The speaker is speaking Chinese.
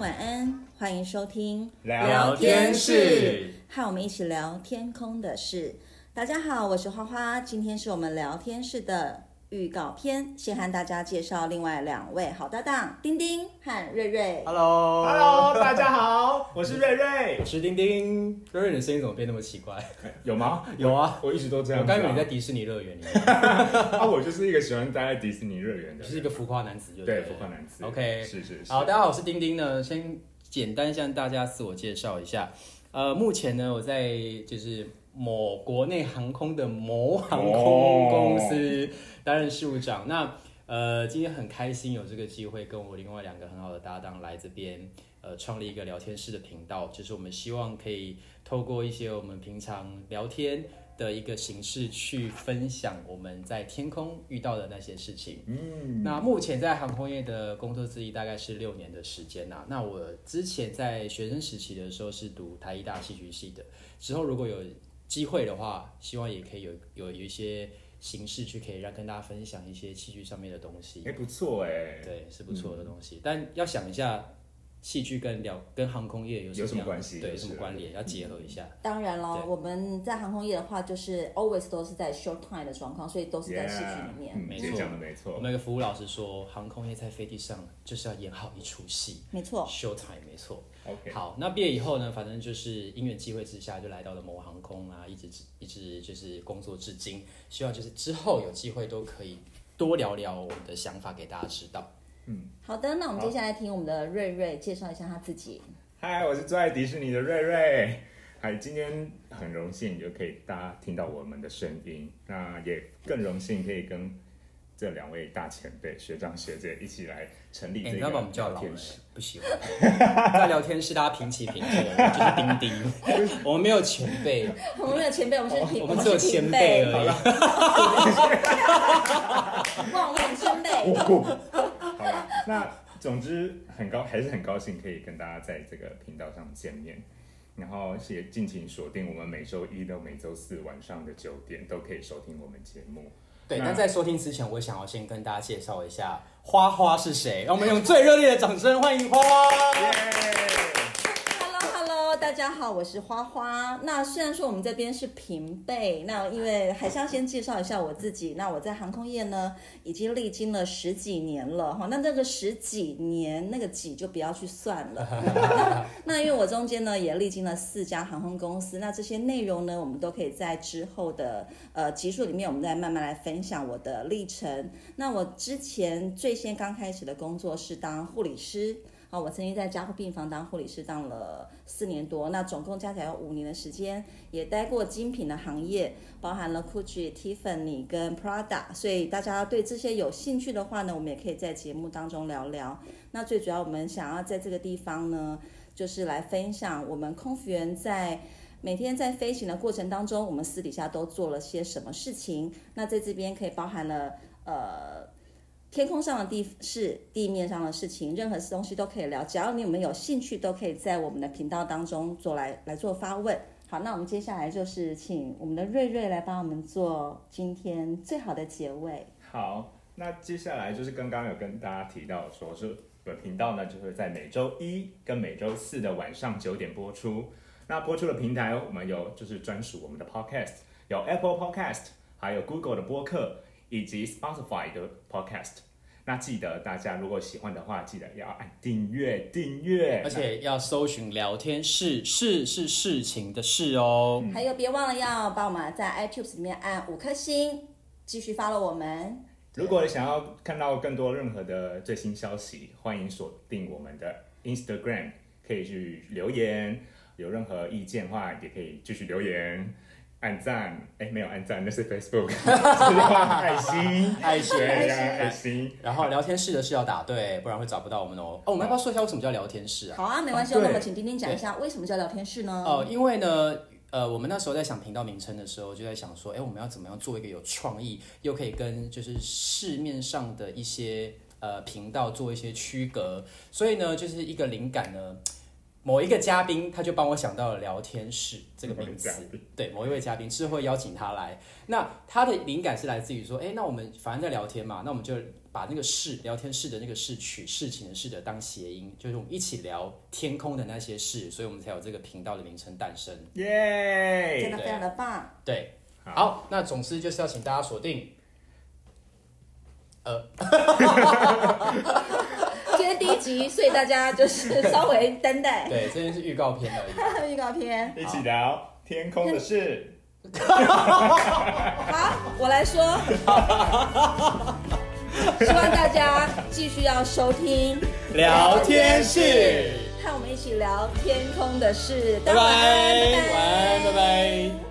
晚安，欢迎收听聊天室，和我们一起聊天空的事。大家好，我是花花，今天是我们聊天室的预告片，先和大家介绍另外两位好搭档，丁丁和瑞瑞。Hello，Hello，大家好，我是瑞瑞，我是丁丁。瑞瑞，你的声音怎么变那么奇怪？有吗？有啊，我一直都这样、啊。我刚以为你在迪士尼乐园里面。啊，我就是一个喜欢待在迪士尼乐园的，就是一个浮夸男子就对，对，浮夸男子。OK，是是是。好，大家好，我是丁丁呢。先简单向大家自我介绍一下。呃，目前呢，我在就是。某国内航空的某航空公司担任事务长。那呃，今天很开心有这个机会跟我另外两个很好的搭档来这边，呃，创立一个聊天室的频道。就是我们希望可以透过一些我们平常聊天的一个形式去分享我们在天空遇到的那些事情。嗯，那目前在航空业的工作资历大概是六年的时间呐。那我之前在学生时期的时候是读台艺大戏剧系的，之后如果有机会的话，希望也可以有有有一些形式去可以让跟大家分享一些器具上面的东西。哎，不错哎，对，是不错的东西。嗯、但要想一下，戏剧跟聊跟航空业有什么，有什么关系？对，有什么关联？要结合一下。当然了，我们在航空业的话，就是 always 都是在 short time 的状况，所以都是在戏剧里面。Yeah, 没错，讲的没错。我们有个服务老师说，航空业在飞机上就是要演好一出戏。没错，short time 没错。Okay. 好，那毕业以后呢？反正就是因缘际会之下，就来到了某航空啊，一直一直就是工作至今。希望就是之后有机会都可以多聊聊我们的想法给大家知道。嗯，好的，那我们接下来听我们的瑞瑞介绍一下他自己。嗨，我是最爱迪士尼的瑞瑞。嗨，今天很荣幸就可以大家听到我们的声音，那也更荣幸可以跟。这两位大前辈、学长学姐一起来成立这个聊天室。欸、你要把我们叫老人，不喜欢。在聊天室，大家平起平坐，就是丁丁。我们没有前辈，我们没有前辈，我们是平，我们只有前辈而已。忘忘 前辈。那总之很高，还是很高兴可以跟大家在这个频道上见面，然后也敬请锁定我们每周一到每周四晚上的九点都可以收听我们节目。对，那在收听之前，我想要先跟大家介绍一下花花是谁，让我们用最热烈的掌声欢迎花花。Yeah! 大家好，我是花花。那虽然说我们这边是平辈，那因为还是要先介绍一下我自己。那我在航空业呢，已经历经了十几年了哈。那这个十几年，那个几就不要去算了。那因为我中间呢也历经了四家航空公司，那这些内容呢，我们都可以在之后的呃集数里面，我们再慢慢来分享我的历程。那我之前最先刚开始的工作是当护理师。啊，我曾经在加护病房当护理师，当了四年多，那总共加起来有五年的时间，也待过精品的行业，包含了 Gucci、Tiffany 跟 Prada，所以大家对这些有兴趣的话呢，我们也可以在节目当中聊聊。那最主要，我们想要在这个地方呢，就是来分享我们空服员在每天在飞行的过程当中，我们私底下都做了些什么事情。那在这边可以包含了呃。天空上的地是，地面上的事情，任何东西都可以聊。只要你们有兴趣，都可以在我们的频道当中做来来做发问。好，那我们接下来就是请我们的瑞瑞来帮我们做今天最好的结尾。好，那接下来就是刚刚有跟大家提到说，是本频道呢就会在每周一跟每周四的晚上九点播出。那播出的平台我们有就是专属我们的 Podcast，有 Apple Podcast，还有 Google 的播客。以及 Spotify 的 Podcast，那记得大家如果喜欢的话，记得要按订阅订阅，而且要搜寻聊天室，事是事情的事哦。还有别忘了要帮我们在 iTunes 里面按五颗星，继续 follow 我们。如果想要看到更多任何的最新消息，欢迎锁定我们的 Instagram，可以去留言，有任何意见的话也可以继续留言。按赞，哎，没有按赞，那是 Facebook，爱心，爱心，爱心。然后聊天室的是要打对，不然会找不到我们哦。哦，我们要不要说一下为什么叫聊天室啊？好啊，没关系。哦、那么请丁丁讲一下为什么叫聊天室呢？哦、呃，因为呢，呃，我们那时候在想频道名称的时候，就在想说，哎，我们要怎么样做一个有创意，又可以跟就是市面上的一些呃频道做一些区隔。所以呢，就是一个灵感呢。某一个嘉宾，他就帮我想到了聊天室这个名词。嗯、对，某一位嘉宾是会邀请他来。那他的灵感是来自于说，哎，那我们反正在聊天嘛，那我们就把那个室聊天室的那个室取事情的事的当谐音，就是我们一起聊天空的那些事，所以我们才有这个频道的名称诞生。耶，真的非常的棒。对，好，那总之就是要请大家锁定。呃。今天第一集，所以大家就是稍微等待。对，这边是预告片而已。预告片，一起聊天空的事。好，我来说。希望大家继续要收听聊天室，和我们一起聊天空的事。拜拜，晚安，拜拜。